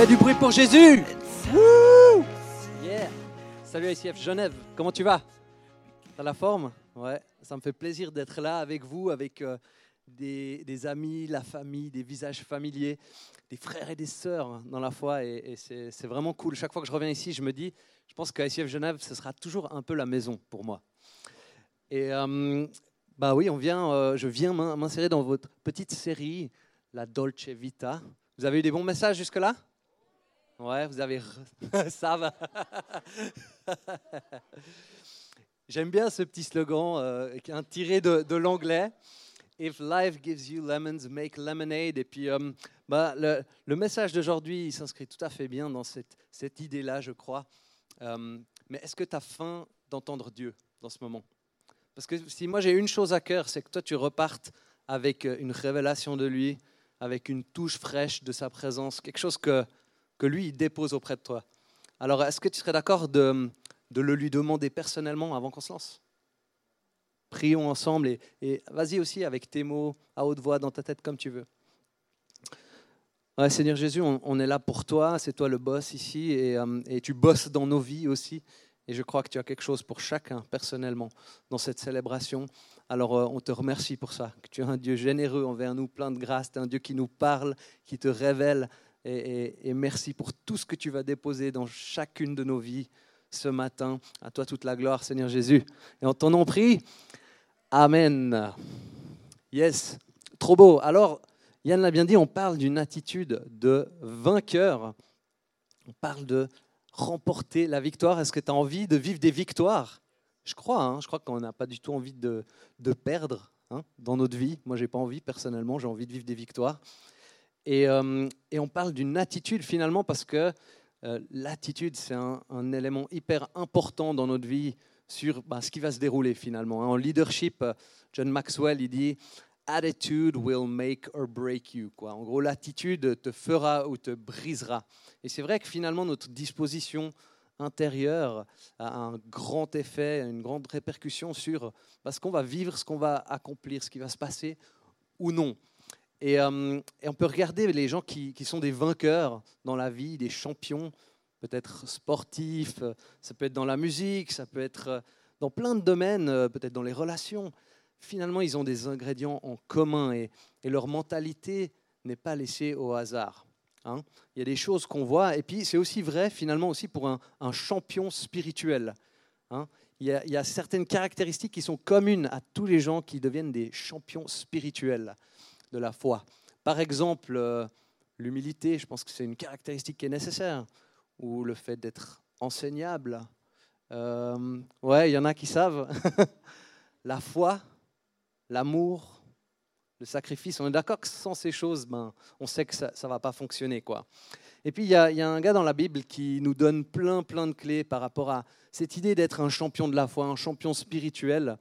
Fais du bruit pour Jésus Yeah Salut ICF Genève, comment tu vas? T'as la forme? Ouais, ça me fait plaisir d'être là avec vous, avec euh, des, des amis, la famille, des visages familiers, des frères et des sœurs dans la foi, et, et c'est vraiment cool. Chaque fois que je reviens ici, je me dis, je pense qu'à ICF Genève, ce sera toujours un peu la maison pour moi. Et euh, bah oui, on vient, euh, je viens m'in- m'insérer dans votre petite série, la Dolce Vita. Vous avez eu des bons messages jusque-là? Ouais, vous avez... Ça va. J'aime bien ce petit slogan euh, un tiré de, l'anglais. If life gives you lemons, make lemonade. Et puis, euh, bah, le, message d'aujourd'hui, s'inscrit tout à fait bien dans cette, cette idée-là, je crois. Euh, mais est-ce que tu as faim d'entendre Dieu dans ce moment? Parce que si moi j'ai une chose à cœur, c'est que toi tu repartes avec euh, une révélation de lui, avec une touche fraîche de sa présence, quelque chose que, que lui il dépose auprès de toi. Alors est-ce que tu serais d'accord de, le lui demander personnellement avant qu'on se lance? Prions ensemble et, vas-y aussi avec tes mots à haute voix dans ta tête comme tu veux. Ouais, Seigneur Jésus, on, est là pour toi, c'est toi le boss ici et, euh, et tu bosses dans nos vies aussi. Et je crois que tu as quelque chose pour chacun personnellement dans cette célébration. Alors euh, on te remercie pour ça, que tu es un Dieu généreux envers nous, plein de grâce, tu es un Dieu qui nous parle, qui te révèle. Et, merci pour tout ce que tu vas déposer dans chacune de nos vies ce matin. À toi toute la gloire, Seigneur Jésus. Et en ton nom prie. Amen. Yes, trop beau. Alors, Yann l'a bien dit, on parle d'une attitude de vainqueur. On parle de remporter la victoire. Est-ce que tu as envie de vivre des victoires? Je crois, hein, je crois qu'on n'a pas du tout envie de, de perdre hein, dans notre vie. Moi, j'ai pas envie personnellement, j'ai envie de vivre des victoires. Et, euh, et on parle d'une attitude finalement parce que euh, l'attitude, c'est un, élément hyper important dans notre vie sur bah, ce qui va se dérouler finalement. hein. En leadership, euh, John Maxwell, il dit Attitude will make or break you. En gros, l'attitude te fera ou te brisera. Et c'est vrai que finalement, notre disposition intérieure a un grand effet, une grande répercussion sur bah, ce qu'on va vivre, ce qu'on va accomplir, ce qui va se passer ou non. Et, euh, et on peut regarder les gens qui, sont des vainqueurs dans la vie, des champions, peut-être sportifs, euh, ça peut être dans la musique, ça peut être euh, dans plein de domaines, peut-être dans les relations. Finalement, ils ont des ingrédients en commun et, leur mentalité n'est pas laissée au hasard. hein. Il y a des choses qu'on voit, et puis c'est aussi vrai finalement aussi pour un, champion spirituel. hein. Il y a certaines caractéristiques qui sont communes à tous les gens qui deviennent des champions spirituels de la foi. Par exemple, euh, l'humilité, je pense que c'est une caractéristique qui est nécessaire, ou le fait d'être enseignable. Euh, ouais, il y en a qui savent. la foi, l'amour, le sacrifice. On est d'accord que sans ces choses, ben, on sait que ça ne va pas fonctionner. Quoi. Et puis, il y, y a un gars dans la Bible qui nous donne plein, plein de clés par rapport à cette idée d'être un champion de la foi, un champion spirituel.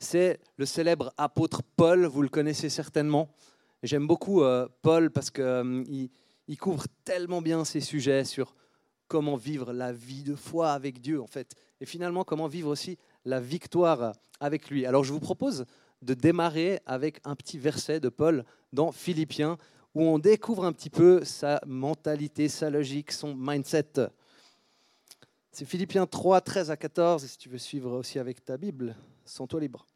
C'est le célèbre apôtre Paul, vous le connaissez certainement. J'aime beaucoup euh, Paul parce qu'il il, il couvre tellement bien ces sujets sur comment vivre la vie de foi avec Dieu, en fait, et finalement comment vivre aussi la victoire avec lui. Alors je vous propose de démarrer avec un petit verset de Paul dans Philippiens, où on découvre un petit peu sa mentalité, sa logique, son mindset. C'est Philippiens 3, 13 à 14, et si tu veux suivre aussi avec ta Bible, libre.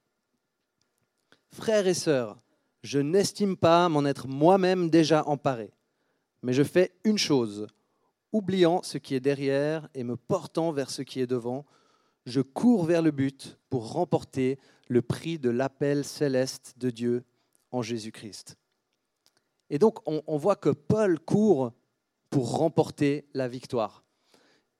Frères et sœurs, je n'estime pas m'en être moi-même déjà emparé, mais je fais une chose, oubliant ce qui est derrière et me portant vers ce qui est devant, je cours vers le but pour remporter le prix de l'appel céleste de Dieu en Jésus-Christ. Et donc on, on voit que Paul court pour remporter la victoire.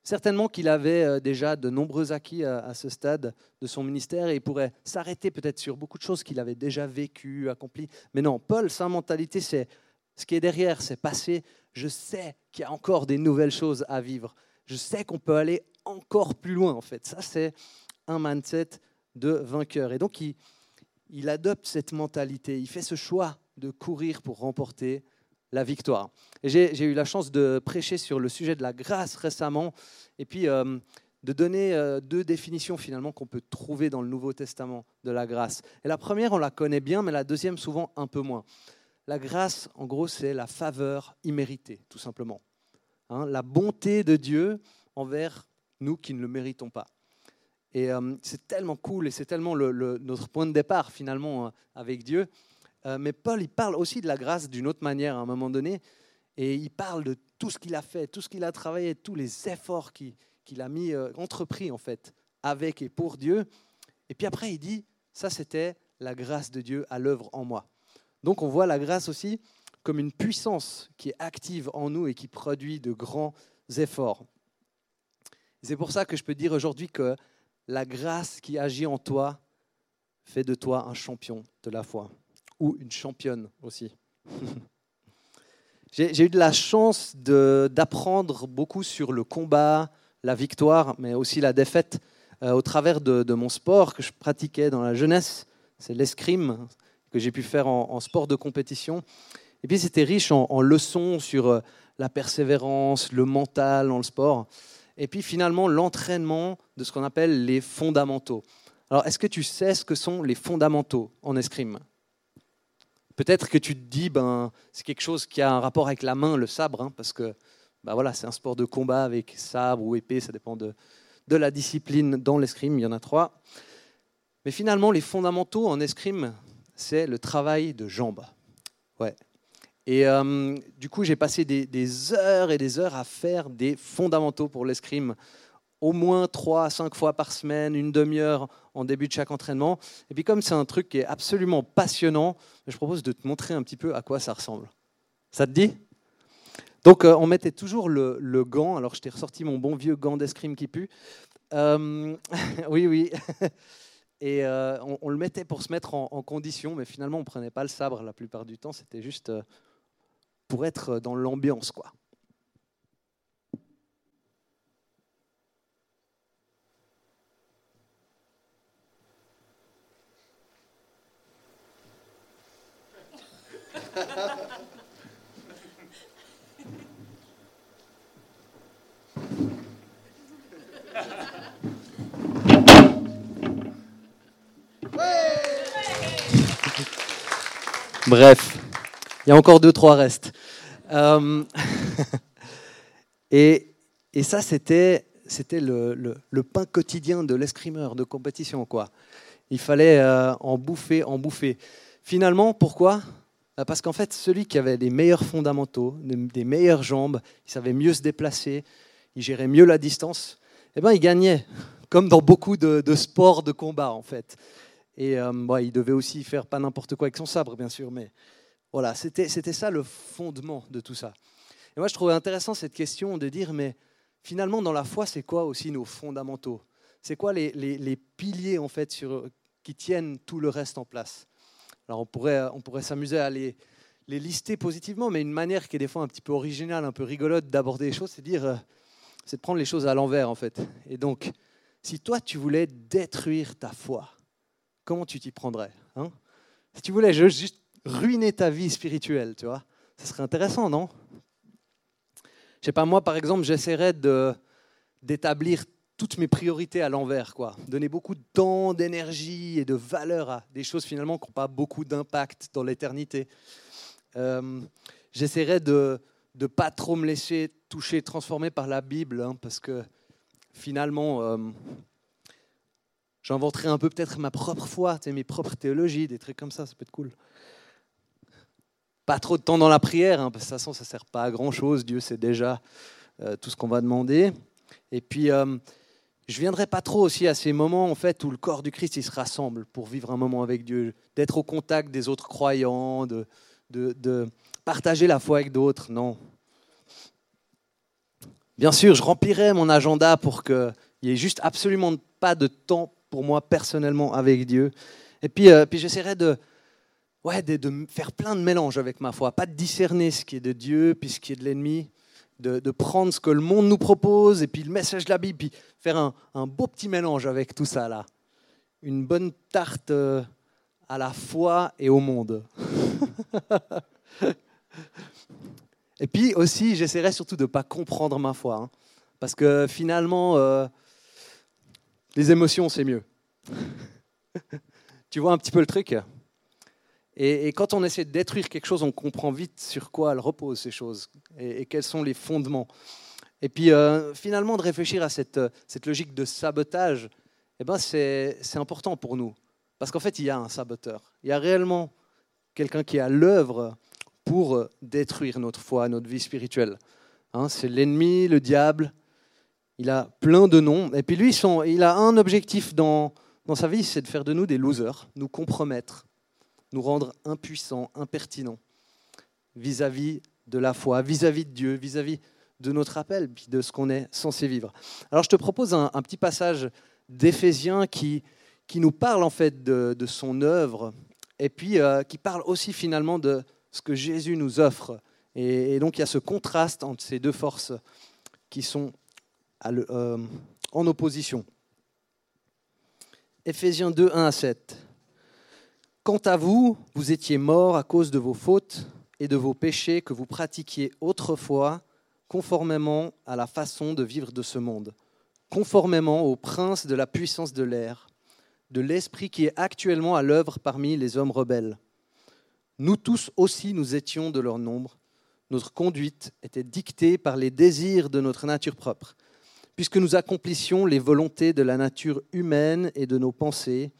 Certainement qu'il avait euh, déjà de nombreux acquis à, ce stade de son ministère et il pourrait s'arrêter peut-être sur beaucoup de choses qu'il avait déjà vécues, accomplies. Mais non, Paul, sa mentalité, c'est ce qui est derrière, c'est passé. Je sais qu'il y a encore des nouvelles choses à vivre. Je sais qu'on peut aller encore plus loin, en fait. Ça, c'est un mindset de vainqueur. Et donc, il, il adopte cette mentalité. Il fait ce choix de courir pour remporter la victoire. J'ai eu la chance de prêcher sur le sujet de la grâce récemment, et puis euh, de donner euh, deux définitions finalement qu'on peut trouver dans le Nouveau Testament de la grâce. Et la première, on la connaît bien, mais la deuxième, souvent un peu moins. la grâce, en gros, c'est la faveur imméritée, tout simplement. Hein, la bonté de Dieu envers nous qui ne le méritons pas. Et euh, c'est tellement cool et c'est tellement notre point de départ finalement avec Dieu. Euh, mais Paul, il parle aussi de la grâce d'une autre manière à un moment donné. Et il parle de tout ce qu'il a fait, tout ce qu'il a travaillé, tous les efforts qu'il a mis, entrepris en fait, avec et pour Dieu. Et puis après, il dit, ça c'était la grâce de Dieu à l'œuvre en moi. Donc on voit la grâce aussi comme une puissance qui est active en nous et qui produit de grands efforts. C'est pour ça que je peux dire aujourd'hui que la grâce qui agit en toi fait de toi un champion de la foi, une championne aussi. J'ai eu de la chance d'apprendre beaucoup sur le combat, la victoire, mais aussi la défaite euh, au travers de, mon sport que je pratiquais dans la jeunesse. C'est l'escrime que j'ai pu faire en, sport de compétition. Et puis c'était riche en, leçons sur euh, la persévérance, le mental dans le sport. Et puis finalement l'entraînement de ce qu'on appelle les fondamentaux. Alors est-ce que tu sais ce que sont les fondamentaux en escrime? Peut-être que tu te dis, ben, c'est quelque chose qui a un rapport avec la main, le sabre, hein, parce que ben voilà, c'est un sport de combat avec sabre ou épée, ça dépend de, de la discipline dans l'escrime, il y en a trois. Mais finalement, les fondamentaux en escrime, c'est le travail de jambes. Ouais. Et euh, du coup, j'ai passé des, heures et des heures à faire des fondamentaux pour l'escrime, au moins trois à cinq fois par semaine, une demi-heure en début de chaque entraînement. Et puis comme c'est un truc qui est absolument passionnant, je propose de te montrer un petit peu à quoi ça ressemble. Ça te dit? Donc euh, on mettait toujours le, gant, alors je t'ai ressorti mon bon vieux gant d'escrime qui pue. Euh, oui, oui. Et on, le mettait pour se mettre en, en condition, mais finalement on ne prenait pas le sabre la plupart du temps, c'était juste pour être dans l'ambiance, quoi. Bref, il y a encore deux, trois restes. Euh, et, et, ça, c'était, c'était le, pain quotidien de l'escrimeur de compétition. Quoi. Il fallait euh, en bouffer, en bouffer. Finalement, pourquoi? Parce qu'en fait, celui qui avait les meilleurs fondamentaux, des meilleures jambes, il savait mieux se déplacer, il gérait mieux la distance, eh ben, il gagnait, comme dans beaucoup de, sports de combat, en fait. Et bon, il devait aussi faire pas n'importe quoi avec son sabre, bien sûr, mais voilà, c'était ça le fondement de tout ça. Et moi, je trouvais intéressant cette question de dire, mais finalement, dans la foi, c'est quoi aussi nos fondamentaux? C'est quoi les, les, piliers, en fait, sur, qui tiennent tout le reste en place? Alors, on pourrait, on pourrait s'amuser à les, lister positivement, mais une manière qui est des fois un petit peu originale, un peu rigolote d'aborder les choses, c'est dire, euh, c'est de prendre les choses à l'envers, en fait. Et donc, si toi, tu voulais détruire ta foi, comment tu t'y prendrais hein? Si tu voulais juste ruiner ta vie spirituelle, tu vois. Ce serait intéressant, non? Je sais pas, moi, par exemple, j'essaierais d'établir toutes mes priorités à l'envers, quoi. Donner beaucoup de temps, d'énergie et de valeur à des choses finalement qui n'ont pas beaucoup d'impact dans l'éternité. Euh, j'essaierais de ne pas trop me laisser toucher, transformer par la Bible, hein, parce que finalement, euh, j'inventerais un peu peut-être ma propre foi, mes propres théologies, des trucs comme ça, ça peut être cool pas trop de temps dans la prière, hein, parce que de ça ne sert pas à grand-chose. Dieu sait déjà euh, tout ce qu'on va demander. Et puis, je ne viendrai pas trop aussi à ces moments en fait, où le corps du Christ se rassemble pour vivre un moment avec Dieu, d'être au contact des autres croyants, de, de, partager la foi avec d'autres. Non. Bien sûr, je remplirai mon agenda pour qu'il n'y ait juste absolument pas de temps pour moi personnellement avec Dieu. Et puis, euh, puis j'essaierai de, ouais, de, faire plein de mélanges avec ma foi, pas de discerner ce qui est de Dieu puis ce qui est de l'ennemi, de, prendre ce que le monde nous propose et puis le message de la Bible, puis faire un, beau petit mélange avec tout ça là. Une bonne tarte euh, à la foi et au monde. et puis aussi, j'essaierai surtout de ne pas comprendre ma foi, hein, parce que finalement, euh, les émotions, c'est mieux. tu vois un petit peu le truc? Et, quand on essaie de détruire quelque chose, on comprend vite sur quoi elle repose, ces choses, et, quels sont les fondements. Et puis euh, finalement, de réfléchir à cette, cette logique de sabotage, eh ben, c'est important pour nous. Parce qu'en fait, il y a un saboteur. Il y a réellement quelqu'un qui est à l'œuvre pour détruire notre foi, notre vie spirituelle. Hein, c'est l'ennemi, le diable. Il a plein de noms. Et puis lui, il a un objectif dans, dans sa vie, c'est de faire de nous des losers, nous compromettre, nous rendre impuissants, impertinents vis-à-vis de la foi, vis-à-vis de Dieu, vis-à-vis de notre appel, de ce qu'on est censé vivre. Alors je te propose un, petit passage d'Éphésiens qui, qui nous parle en fait de, son œuvre et puis euh, qui parle aussi finalement de ce que Jésus nous offre. Et, donc il y a ce contraste entre ces deux forces qui sont euh, en opposition. Éphésiens 2, 1 à 7. Quant à vous, vous étiez morts à cause de vos fautes et de vos péchés que vous pratiquiez autrefois, conformément à la façon de vivre de ce monde, conformément au prince de la puissance de l'air, de l'esprit qui est actuellement à l'œuvre parmi les hommes rebelles. Nous tous aussi, nous étions de leur nombre. Notre conduite était dictée par les désirs de notre nature propre puisque nous accomplissions les volontés de la nature humaine et de nos pensées,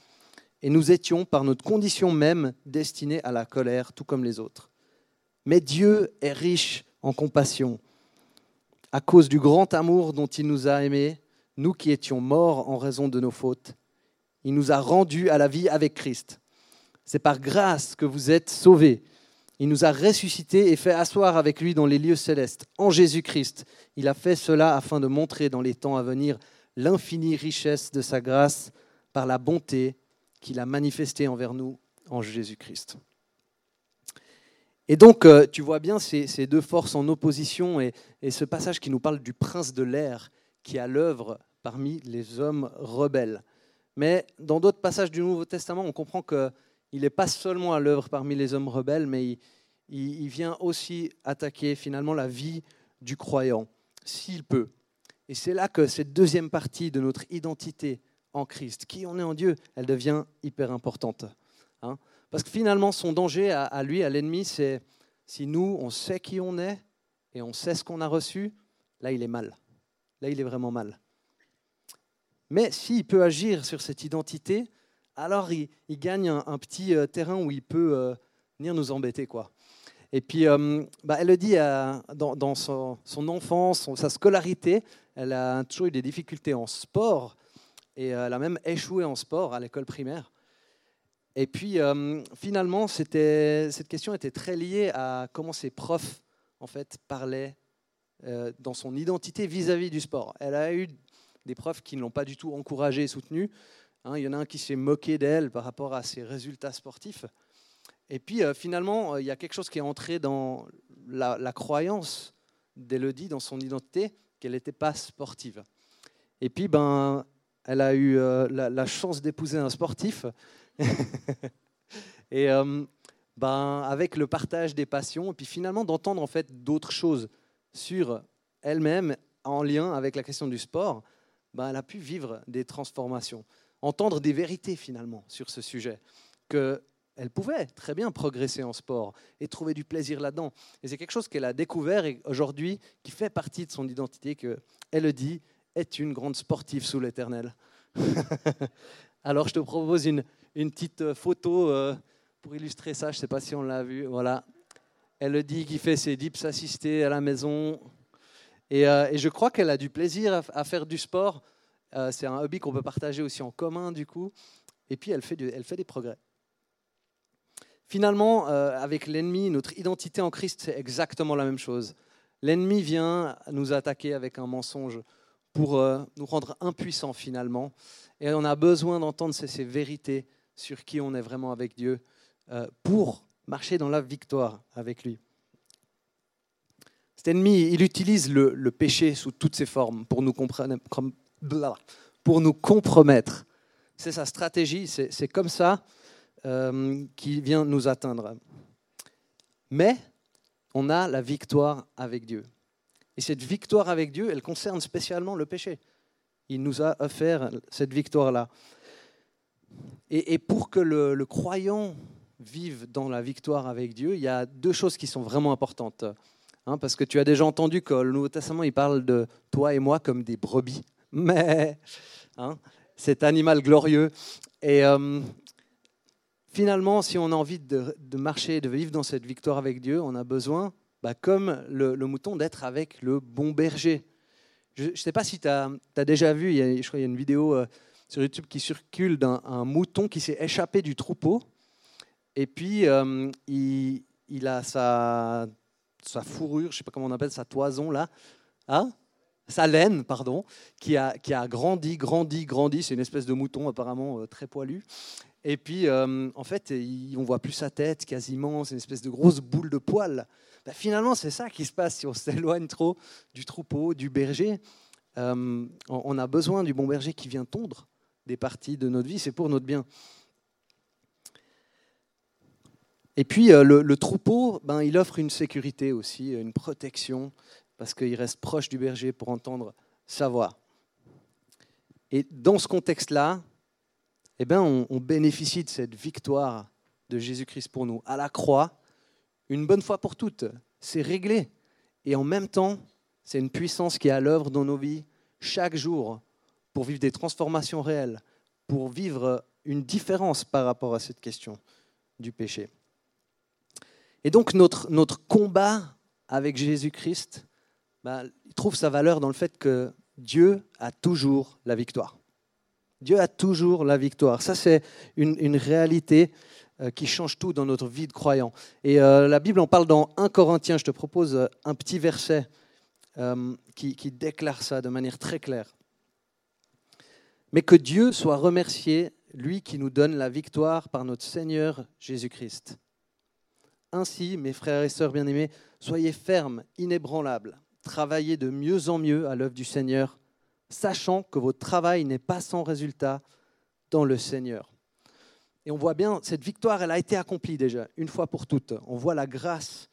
et nous étions par notre condition même destinés à la colère, tout comme les autres. Mais Dieu est riche en compassion. À cause du grand amour dont il nous a aimés, nous qui étions morts en raison de nos fautes, il nous a rendus à la vie avec Christ. C'est par grâce que vous êtes sauvés. Il nous a ressuscités et fait asseoir avec lui dans les lieux célestes, en Jésus-Christ. Il a fait cela afin de montrer dans les temps à venir l'infinie richesse de sa grâce par la bonté qu'il a manifestée envers nous en Jésus-Christ. Et donc, euh, tu vois bien ces, deux forces en opposition et, ce passage qui nous parle du prince de l'air qui est à l'œuvre parmi les hommes rebelles. Mais dans d'autres passages du Nouveau Testament, on comprend que il n'est pas seulement à l'œuvre parmi les hommes rebelles, mais il, vient aussi attaquer finalement la vie du croyant, s'il peut. Et c'est là que cette deuxième partie de notre identité en Christ, qui on est en Dieu, elle devient hyper importante. Hein. Parce que finalement, son danger à, lui, à l'ennemi, c'est si nous, on sait qui on est et on sait ce qu'on a reçu, là, il est mal. Là, il est vraiment mal. Mais s'il peut agir sur cette identité, alors il, gagne un, petit euh, terrain où il peut euh, venir nous embêter. quoi. Et puis, euh, bah, elle le dit dans, son, enfance, sa scolarité, elle a toujours eu des difficultés en sport et elle a même échoué en sport à l'école primaire. Et puis, finalement, cette question était très liée à comment ses profs en fait, parlaient dans son identité vis-à-vis -vis du sport. Elle a eu des profs qui ne l'ont pas du tout encouragée et soutenue. Hein, il y en a un qui s'est moqué d'elle par rapport à ses résultats sportifs. Et puis euh, finalement, euh, il y a quelque chose qui est entré dans la, croyance d'Elodie, dans son identité, qu'elle n'était pas sportive. Et puis, ben, elle a eu euh, la, chance d'épouser un sportif. et ben, avec le partage des passions, et puis finalement d'entendre en fait d'autres choses sur elle-même en lien avec la question du sport, ben, elle a pu vivre des transformations entendre des vérités finalement sur ce sujet, qu'elle pouvait très bien progresser en sport et trouver du plaisir là-dedans. Et c'est quelque chose qu'elle a découvert et aujourd'hui qui fait partie de son identité, qu'elle dit est une grande sportive sous l'éternel. Alors je te propose une, une petite photo euh, pour illustrer ça, je ne sais pas si on l'a vu. Voilà. Elle dit qu'il fait ses dips assistés à la maison. Et, euh, je crois qu'elle a du plaisir à faire du sport euh, c'est un hobby qu'on peut partager aussi en commun, du coup. Et puis, elle fait, elle fait des progrès. Finalement, euh, avec l'ennemi, notre identité en Christ, c'est exactement la même chose. L'ennemi vient nous attaquer avec un mensonge pour euh, nous rendre impuissants finalement. Et on a besoin d'entendre ces, vérités sur qui on est vraiment avec Dieu pour marcher dans la victoire avec lui. Cet ennemi, il utilise le, péché sous toutes ses formes pour nous pour nous compromettre. C'est sa stratégie, c'est comme ça euh, qu'il vient nous atteindre. Mais on a la victoire avec Dieu. Et cette victoire avec Dieu, elle concerne spécialement le péché. Il nous a offert cette victoire-là. Et, pour que le, croyant vivent dans la victoire avec Dieu, il y a deux choses qui sont vraiment importantes. Hein, parce que tu as déjà entendu que le Nouveau Testament, il parle de toi et moi comme des brebis. Mais hein, cet animal glorieux. Et euh, finalement, si on a envie de, marcher, de vivre dans cette victoire avec Dieu, on a besoin, bah, comme le, mouton, d'être avec le bon berger. Je ne sais pas si tu as, déjà vu, y a, je crois qu'il y a une vidéo euh, sur YouTube qui circule d'un mouton qui s'est échappé du troupeau. Et puis, euh, il, a sa, fourrure, je ne sais pas comment on appelle, sa toison là. Hein? Sa laine, pardon, qui a, qui a grandi, grandi, grandi. C'est une espèce de mouton apparemment euh, très poilu. Et puis, euh, en fait, on voit plus sa tête quasiment. C'est une espèce de grosse boule de poils. Bah, finalement, c'est ça qui se passe si on s'éloigne trop du troupeau, du berger. Euh, on a besoin du bon berger qui vient tondre des parties de notre vie. C'est pour notre bien. Et puis le, le, troupeau, ben, il offre une sécurité aussi, une protection parce qu'il reste proche du berger pour entendre sa voix. Et dans ce contexte-là, eh ben, on, bénéficie de cette victoire de Jésus-Christ pour nous. À la croix, une bonne fois pour toutes, c'est réglé. Et en même temps, c'est une puissance qui est à l'œuvre dans nos vies chaque jour pour vivre des transformations réelles, pour vivre une différence par rapport à cette question du péché. Et donc notre, combat avec Jésus-Christ, bah, trouve sa valeur dans le fait que Dieu a toujours la victoire. Dieu a toujours la victoire. Ça, c'est une, réalité euh, qui change tout dans notre vie de croyant. Et euh, la Bible en parle dans 1 Corinthiens. Je te propose euh, un petit verset qui, qui déclare ça de manière très claire. Mais que Dieu soit remercié, lui qui nous donne la victoire par notre Seigneur Jésus-Christ. Ainsi, mes frères et sœurs bien-aimés, soyez fermes, inébranlables travaillez de mieux en mieux à l'œuvre du Seigneur, sachant que votre travail n'est pas sans résultat dans le Seigneur. Et on voit bien, cette victoire, elle a été accomplie déjà, une fois pour toutes. On voit la grâce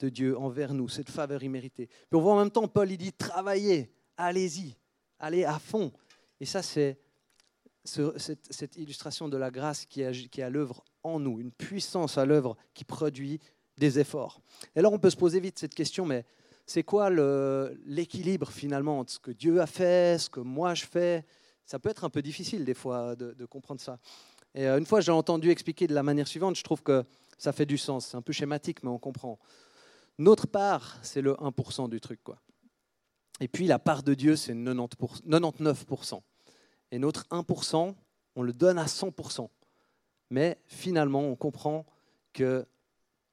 de Dieu envers nous, cette faveur imméritée. Puis on voit en même temps, Paul, il dit, travaillez, allez-y, allez à fond. Et ça, c'est cette, illustration de la grâce qui est, qui est à l'œuvre en nous, une puissance à l'œuvre qui produit des efforts. Et alors on peut se poser vite cette question, mais c'est quoi l'équilibre finalement entre ce que Dieu a fait, ce que moi je fais? Ça peut être un peu difficile des fois de, comprendre ça. Et euh, une fois, j'ai entendu expliquer de la manière suivante, je trouve que ça fait du sens. C'est un peu schématique, mais on comprend. Notre part, c'est le 1% du truc. quoi. Et puis la part de Dieu, c'est 99%. Et notre 1%, on le donne à 100%. Mais finalement, on comprend que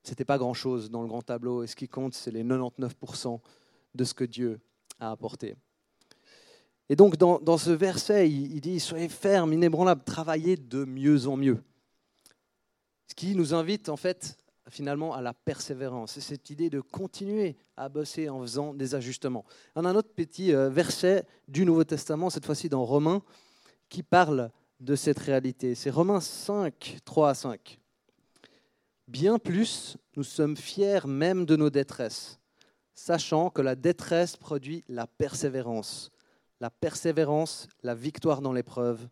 c'était pas grand-chose dans le grand tableau. Et ce qui compte, c'est les 99% de ce que Dieu a apporté. Et donc, dans, ce verset, il, dit Soyez fermes, inébranlables, travaillez de mieux en mieux. Ce qui nous invite, en fait, finalement, à la persévérance. C'est cette idée de continuer à bosser en faisant des ajustements. On a un autre petit euh, verset du Nouveau Testament, cette fois-ci dans Romains, qui parle de cette réalité. C'est Romains 5, 3 à 5. Bien plus, nous sommes fiers même de nos détresses, sachant que la détresse produit la persévérance, la persévérance, la victoire dans l'épreuve,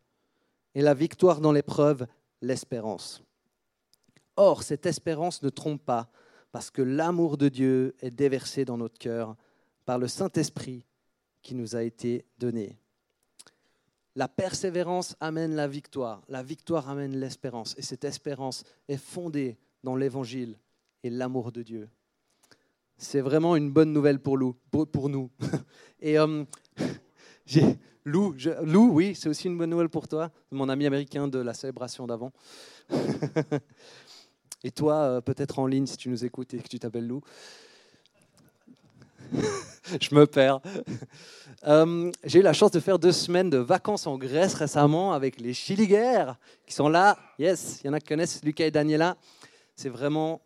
et la victoire dans l'épreuve, l'espérance. Or, cette espérance ne trompe pas, parce que l'amour de Dieu est déversé dans notre cœur par le Saint-Esprit qui nous a été donné. La persévérance amène la victoire, la victoire amène l'espérance, et cette espérance est fondée dans l'évangile et l'amour de Dieu. C'est vraiment une bonne nouvelle pour, Lou, pour, nous. Et euh, Lou, Lou, oui, c'est aussi une bonne nouvelle pour toi, mon ami américain de la célébration d'avant. Et toi, euh, peut-être en ligne si tu nous écoutes et que tu t'appelles Lou. Je me perds. Euh, j'ai eu la chance de faire deux semaines de vacances en Grèce récemment avec les Chiliguers qui sont là. Yes, il y en a qui connaissent Lucas et Daniela. C'est vraiment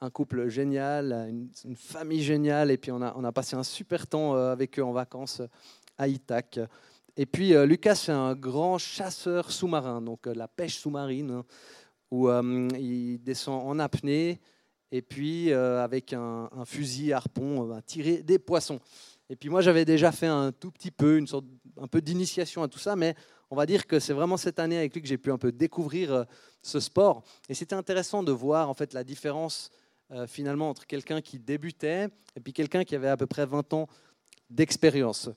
un couple génial, une, famille géniale. Et puis on a, on a, passé un super temps euh, avec eux en vacances à Ithac. Et puis euh, Lucas, c'est un grand chasseur sous-marin, donc euh, la pêche sous-marine, hein, où il descend en apnée et puis avec un, fusil harpon, va tirer des poissons. Et puis moi, j'avais déjà fait un tout petit peu, une sorte, un peu d'initiation à tout ça, mais on va dire que c'est vraiment cette année avec lui que j'ai pu un peu découvrir euh, ce sport. Et c'était intéressant de voir en fait la différence euh, finalement entre quelqu'un qui débutait et puis quelqu'un qui avait à peu près 20 ans d'expérience.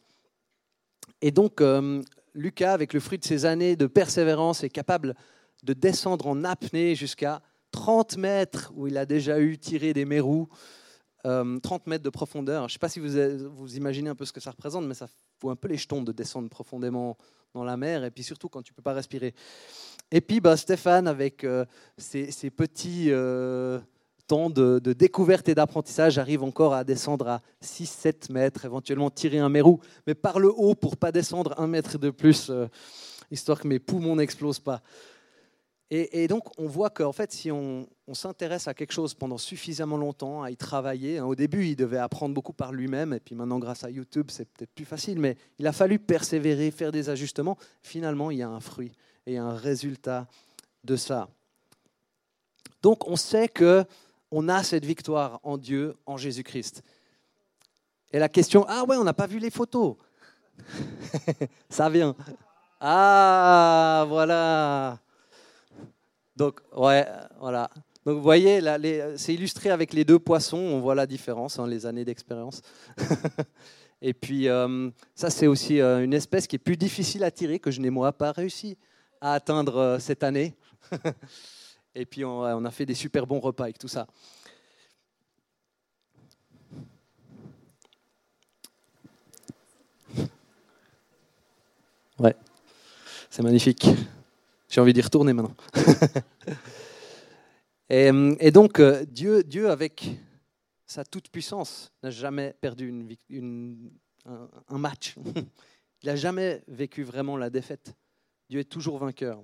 Et donc, euh, Lucas, avec le fruit de ses années de persévérance, est capable de descendre en apnée jusqu'à 30 mètres, où il a déjà eu tiré des mérous, 30 mètres de profondeur. Je ne sais pas si vous, vous imaginez un peu ce que ça représente, mais ça fout un peu les jetons de descendre profondément dans la mer, et puis surtout quand tu ne peux pas respirer. Et puis bah, Stéphane, avec euh, ses, petits euh, temps de, découverte et d'apprentissage, arrive encore à descendre à 6-7 mètres, éventuellement tirer un mérou, mais par le haut pour pas descendre un mètre de plus, euh, histoire que mes poumons n'explosent pas. Et, donc, on voit qu'en fait, si on, s'intéresse à quelque chose pendant suffisamment longtemps, à y travailler, hein, au début, il devait apprendre beaucoup par lui-même, et puis maintenant, grâce à YouTube, c'est peut-être plus facile, mais il a fallu persévérer, faire des ajustements. Finalement, il y a un fruit et un résultat de ça. Donc, on sait que on a cette victoire en Dieu, en Jésus-Christ. Et la question, ah ouais, on n'a pas vu les photos. ça vient. Ah, voilà. Donc, ouais, voilà. Donc, vous voyez, c'est illustré avec les deux poissons. On voit la différence, hein, les années d'expérience. Et puis, euh, ça, c'est aussi euh, une espèce qui est plus difficile à tirer, que je n'ai moi pas réussi à atteindre euh, cette année. Et puis, on, on, a fait des super bons repas avec tout ça. Ouais, c'est magnifique. J'ai envie d'y retourner maintenant. et, donc, euh, Dieu, Dieu, avec sa toute-puissance, n'a jamais perdu une, un, match. Il n'a jamais vécu vraiment la défaite. Dieu est toujours vainqueur.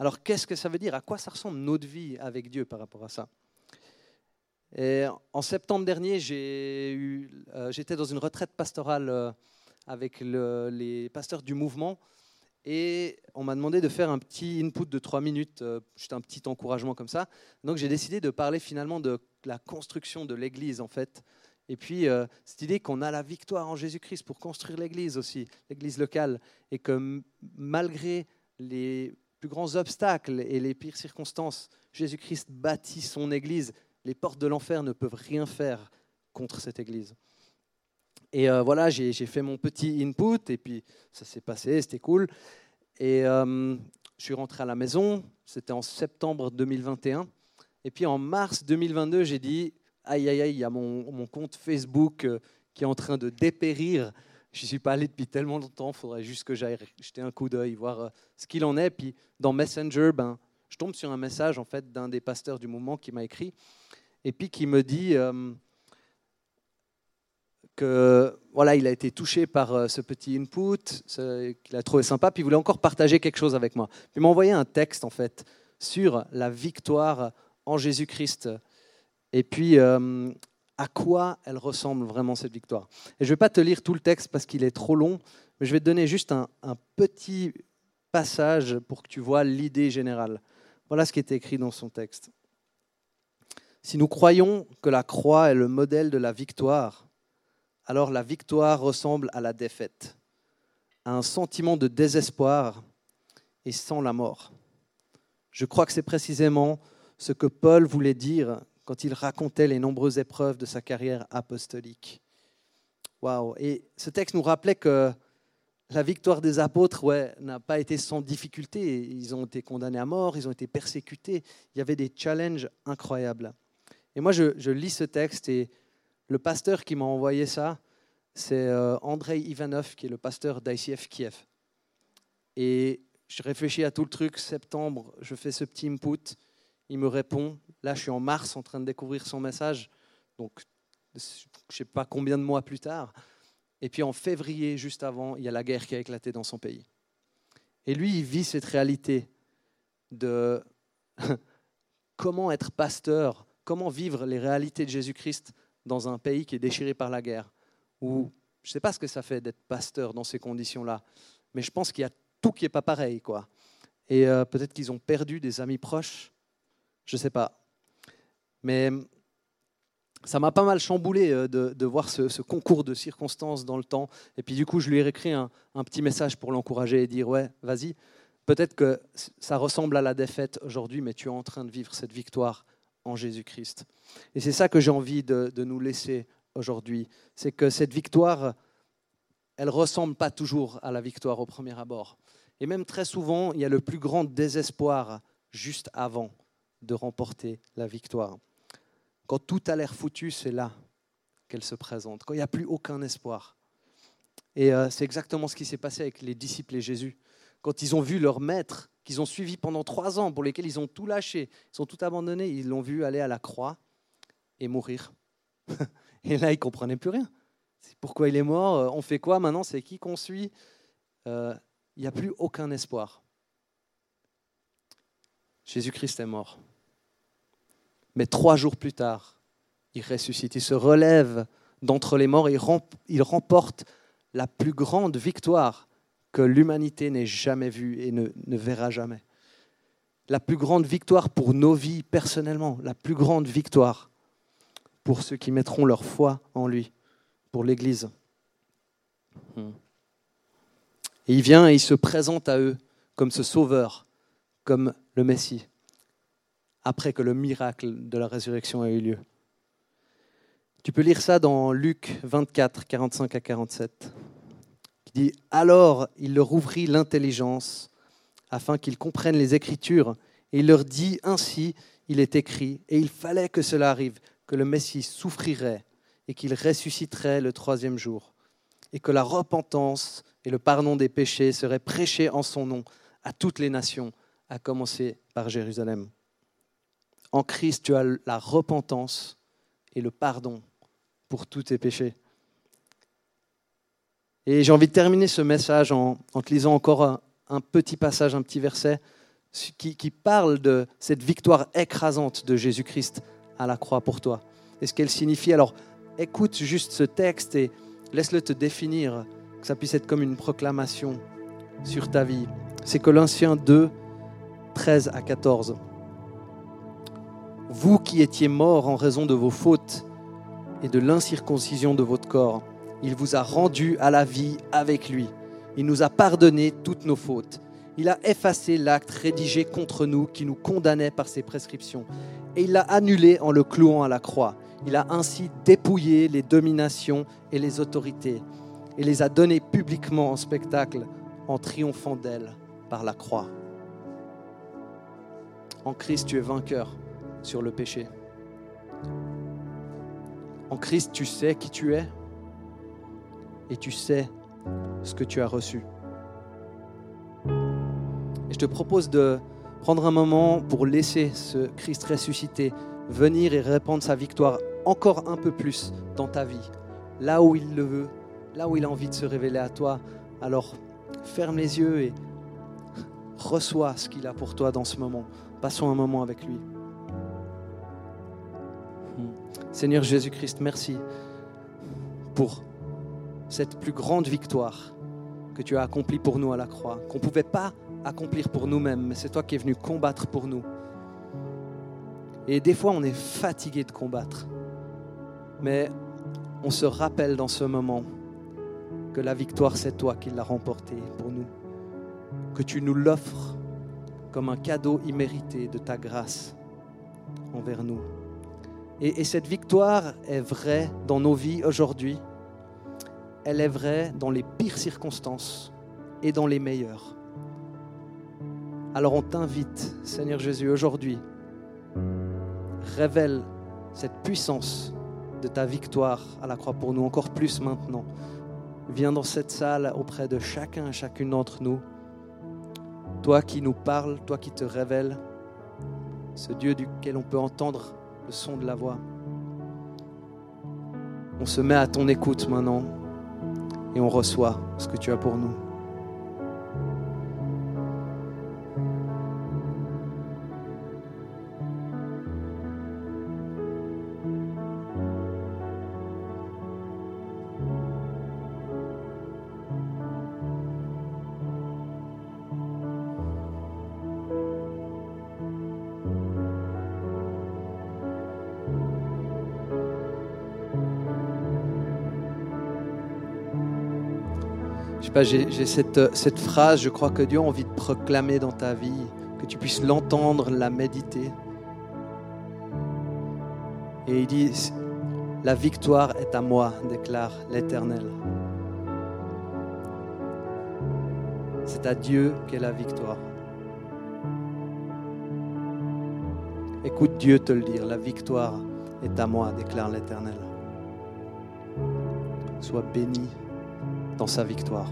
Alors, qu'est-ce que ça veut dire? À quoi ça ressemble notre vie avec Dieu par rapport à ça? En septembre dernier, euh, j'étais dans une retraite pastorale euh, avec les pasteurs du mouvement et on m'a demandé de faire un petit input de trois minutes, euh, juste un petit encouragement comme ça. Donc j'ai décidé de parler finalement de la construction de l'Église en fait. Et puis euh, cette idée qu'on a la victoire en Jésus-Christ pour construire l'Église aussi, l'Église locale, et que malgré les plus grands obstacles et les pires circonstances, Jésus-Christ bâtit son Église. Les portes de l'enfer ne peuvent rien faire contre cette Église. Et euh, voilà, j'ai fait mon petit input et puis ça s'est passé, c'était cool. Et euh, je suis rentré à la maison, c'était en septembre 2021. Et puis en mars 2022, j'ai dit, aïe, aïe, aïe, il y a mon, compte Facebook euh, qui est en train de dépérir. Je n'y suis pas allé depuis tellement longtemps, il faudrait juste que j'aille jeter un coup d'œil, voir ce qu'il en est. Puis dans Messenger, ben, je tombe sur un message en fait d'un des pasteurs du moment qui m'a écrit et puis qui me dit voilà, il a été touché par euh, ce petit input, qu'il a trouvé sympa, puis il voulait encore partager quelque chose avec moi. Puis il m'a envoyé un texte en fait sur la victoire en Jésus-Christ. Et puis euh, à quoi elle ressemble vraiment cette victoire? Et je ne vais pas te lire tout le texte parce qu'il est trop long, mais je vais te donner juste un, un petit passage pour que tu vois l'idée générale. Voilà ce qui est écrit dans son texte. Si nous croyons que la croix est le modèle de la victoire, alors la victoire ressemble à la défaite, à un sentiment de désespoir et sans la mort. Je crois que c'est précisément ce que Paul voulait dire quand il racontait les nombreuses épreuves de sa carrière apostolique. Waouh Et ce texte nous rappelait que la victoire des apôtres ouais, n'a pas été sans difficulté. Ils ont été condamnés à mort, ils ont été persécutés. Il y avait des challenges incroyables. Et moi, je, je lis ce texte et le pasteur qui m'a envoyé ça, c'est euh, Andrei Ivanov, qui est le pasteur d'ICF Kiev. Et je réfléchis à tout le truc. Septembre, je fais ce petit input. Il me répond. Là, je suis en mars en train de découvrir son message. Donc, je ne sais pas combien de mois plus tard. Et puis en février, juste avant, il y a la guerre qui a éclaté dans son pays. Et lui, il vit cette réalité de comment être pasteur, comment vivre les réalités de Jésus-Christ dans un pays qui est déchiré par la guerre. Ou je ne sais pas ce que ça fait d'être pasteur dans ces conditions-là, mais je pense qu'il y a tout qui n'est pas pareil. quoi. Et euh, peut-être qu'ils ont perdu des amis proches, je ne sais pas. Mais ça m'a pas mal chamboulé euh, de, voir ce, concours de circonstances dans le temps. Et puis du coup, je lui ai écrit un, petit message pour l'encourager et dire, ouais, vas-y, peut-être que ça ressemble à la défaite aujourd'hui, mais tu es en train de vivre cette victoire en Jésus-Christ. Et c'est ça que j'ai envie de, nous laisser aujourd'hui. C'est que cette victoire, elle ressemble pas toujours à la victoire au premier abord. Et même très souvent, il y a le plus grand désespoir juste avant de remporter la victoire. Quand tout a l'air foutu, c'est là qu'elle se présente, quand il n'y a plus aucun espoir. Et euh, c'est exactement ce qui s'est passé avec les disciples et Jésus. Quand ils ont vu leur maître, qu'ils ont suivi pendant trois ans, pour lesquels ils ont tout lâché, ils ont tout abandonné, ils l'ont vu aller à la croix et mourir. et là, ils ne comprenaient plus rien. Pourquoi il est mort euh, On fait quoi maintenant? C'est qui qu'on suit? Euh, Il n'y a plus aucun espoir. Jésus-Christ est mort. Mais trois jours plus tard, il ressuscite, il se relève d'entre les morts il remporte la plus grande victoire que l'humanité n'ait jamais vue et ne, verra jamais. La plus grande victoire pour nos vies personnellement, la plus grande victoire pour ceux qui mettront leur foi en lui, pour l'Église. Et il vient et il se présente à eux comme ce sauveur, comme le Messie après que le miracle de la résurrection ait eu lieu. Tu peux lire ça dans Luc 24, 45 à 47, qui dit Alors il leur ouvrit l'intelligence afin qu'ils comprennent les Écritures, et il leur dit Ainsi il est écrit, et il fallait que cela arrive, que le Messie souffrirait et qu'il ressusciterait le troisième jour, et que la repentance et le pardon des péchés seraient prêchés en son nom à toutes les nations, à commencer par Jérusalem. En Christ, tu as la repentance et le pardon pour tous tes péchés. Et j'ai envie de terminer ce message en, te lisant encore un, petit passage, un petit verset qui, parle de cette victoire écrasante de Jésus-Christ à la croix pour toi. Et ce qu'elle signifie. Alors, écoute juste ce texte et laisse-le te définir, que ça puisse être comme une proclamation sur ta vie. C'est Colossiens 2, 13 à 14 vous qui étiez morts en raison de vos fautes et de l'incirconcision de votre corps, il vous a rendu à la vie avec lui. Il nous a pardonné toutes nos fautes. Il a effacé l'acte rédigé contre nous qui nous condamnait par ses prescriptions. Et il l'a annulé en le clouant à la croix. Il a ainsi dépouillé les dominations et les autorités et les a données publiquement en spectacle en triomphant d'elles par la croix. En Christ, tu es vainqueur sur le péché. En Christ, tu sais qui tu es et tu sais ce que tu as reçu. Et je te propose de prendre un moment pour laisser ce Christ ressuscité venir et répandre sa victoire encore un peu plus dans ta vie, là où il le veut, là où il a envie de se révéler à toi. Alors ferme les yeux et reçois ce qu'il a pour toi dans ce moment. Passons un moment avec lui. Seigneur Jésus-Christ, merci pour cette plus grande victoire que tu as accomplie pour nous à la croix, qu'on ne pouvait pas accomplir pour nous-mêmes, mais c'est toi qui es venu combattre pour nous. Et des fois, on est fatigué de combattre, mais on se rappelle dans ce moment que la victoire, c'est toi qui l'as remportée pour nous, que tu nous l'offres comme un cadeau immérité de ta grâce envers nous. Et, cette victoire est vraie dans nos vies aujourd'hui. Elle est vraie dans les pires circonstances et dans les meilleures. Alors on t'invite, Seigneur Jésus, aujourd'hui, révèle cette puissance de ta victoire à la croix pour nous, encore plus maintenant. Viens dans cette salle auprès de chacun et chacune d'entre nous. Toi qui nous parles, toi qui te révèles, ce Dieu duquel on peut entendre le son de la voix. On se met à ton écoute maintenant et on reçoit ce que tu as pour nous. J'ai cette, cette phrase, je crois que Dieu a envie de proclamer dans ta vie, que tu puisses l'entendre, la méditer. Et il dit, la victoire est à moi, déclare l'Éternel. C'est à Dieu qu'est la victoire. Écoute Dieu te le dire, la victoire est à moi, déclare l'Éternel. Sois béni dans sa victoire.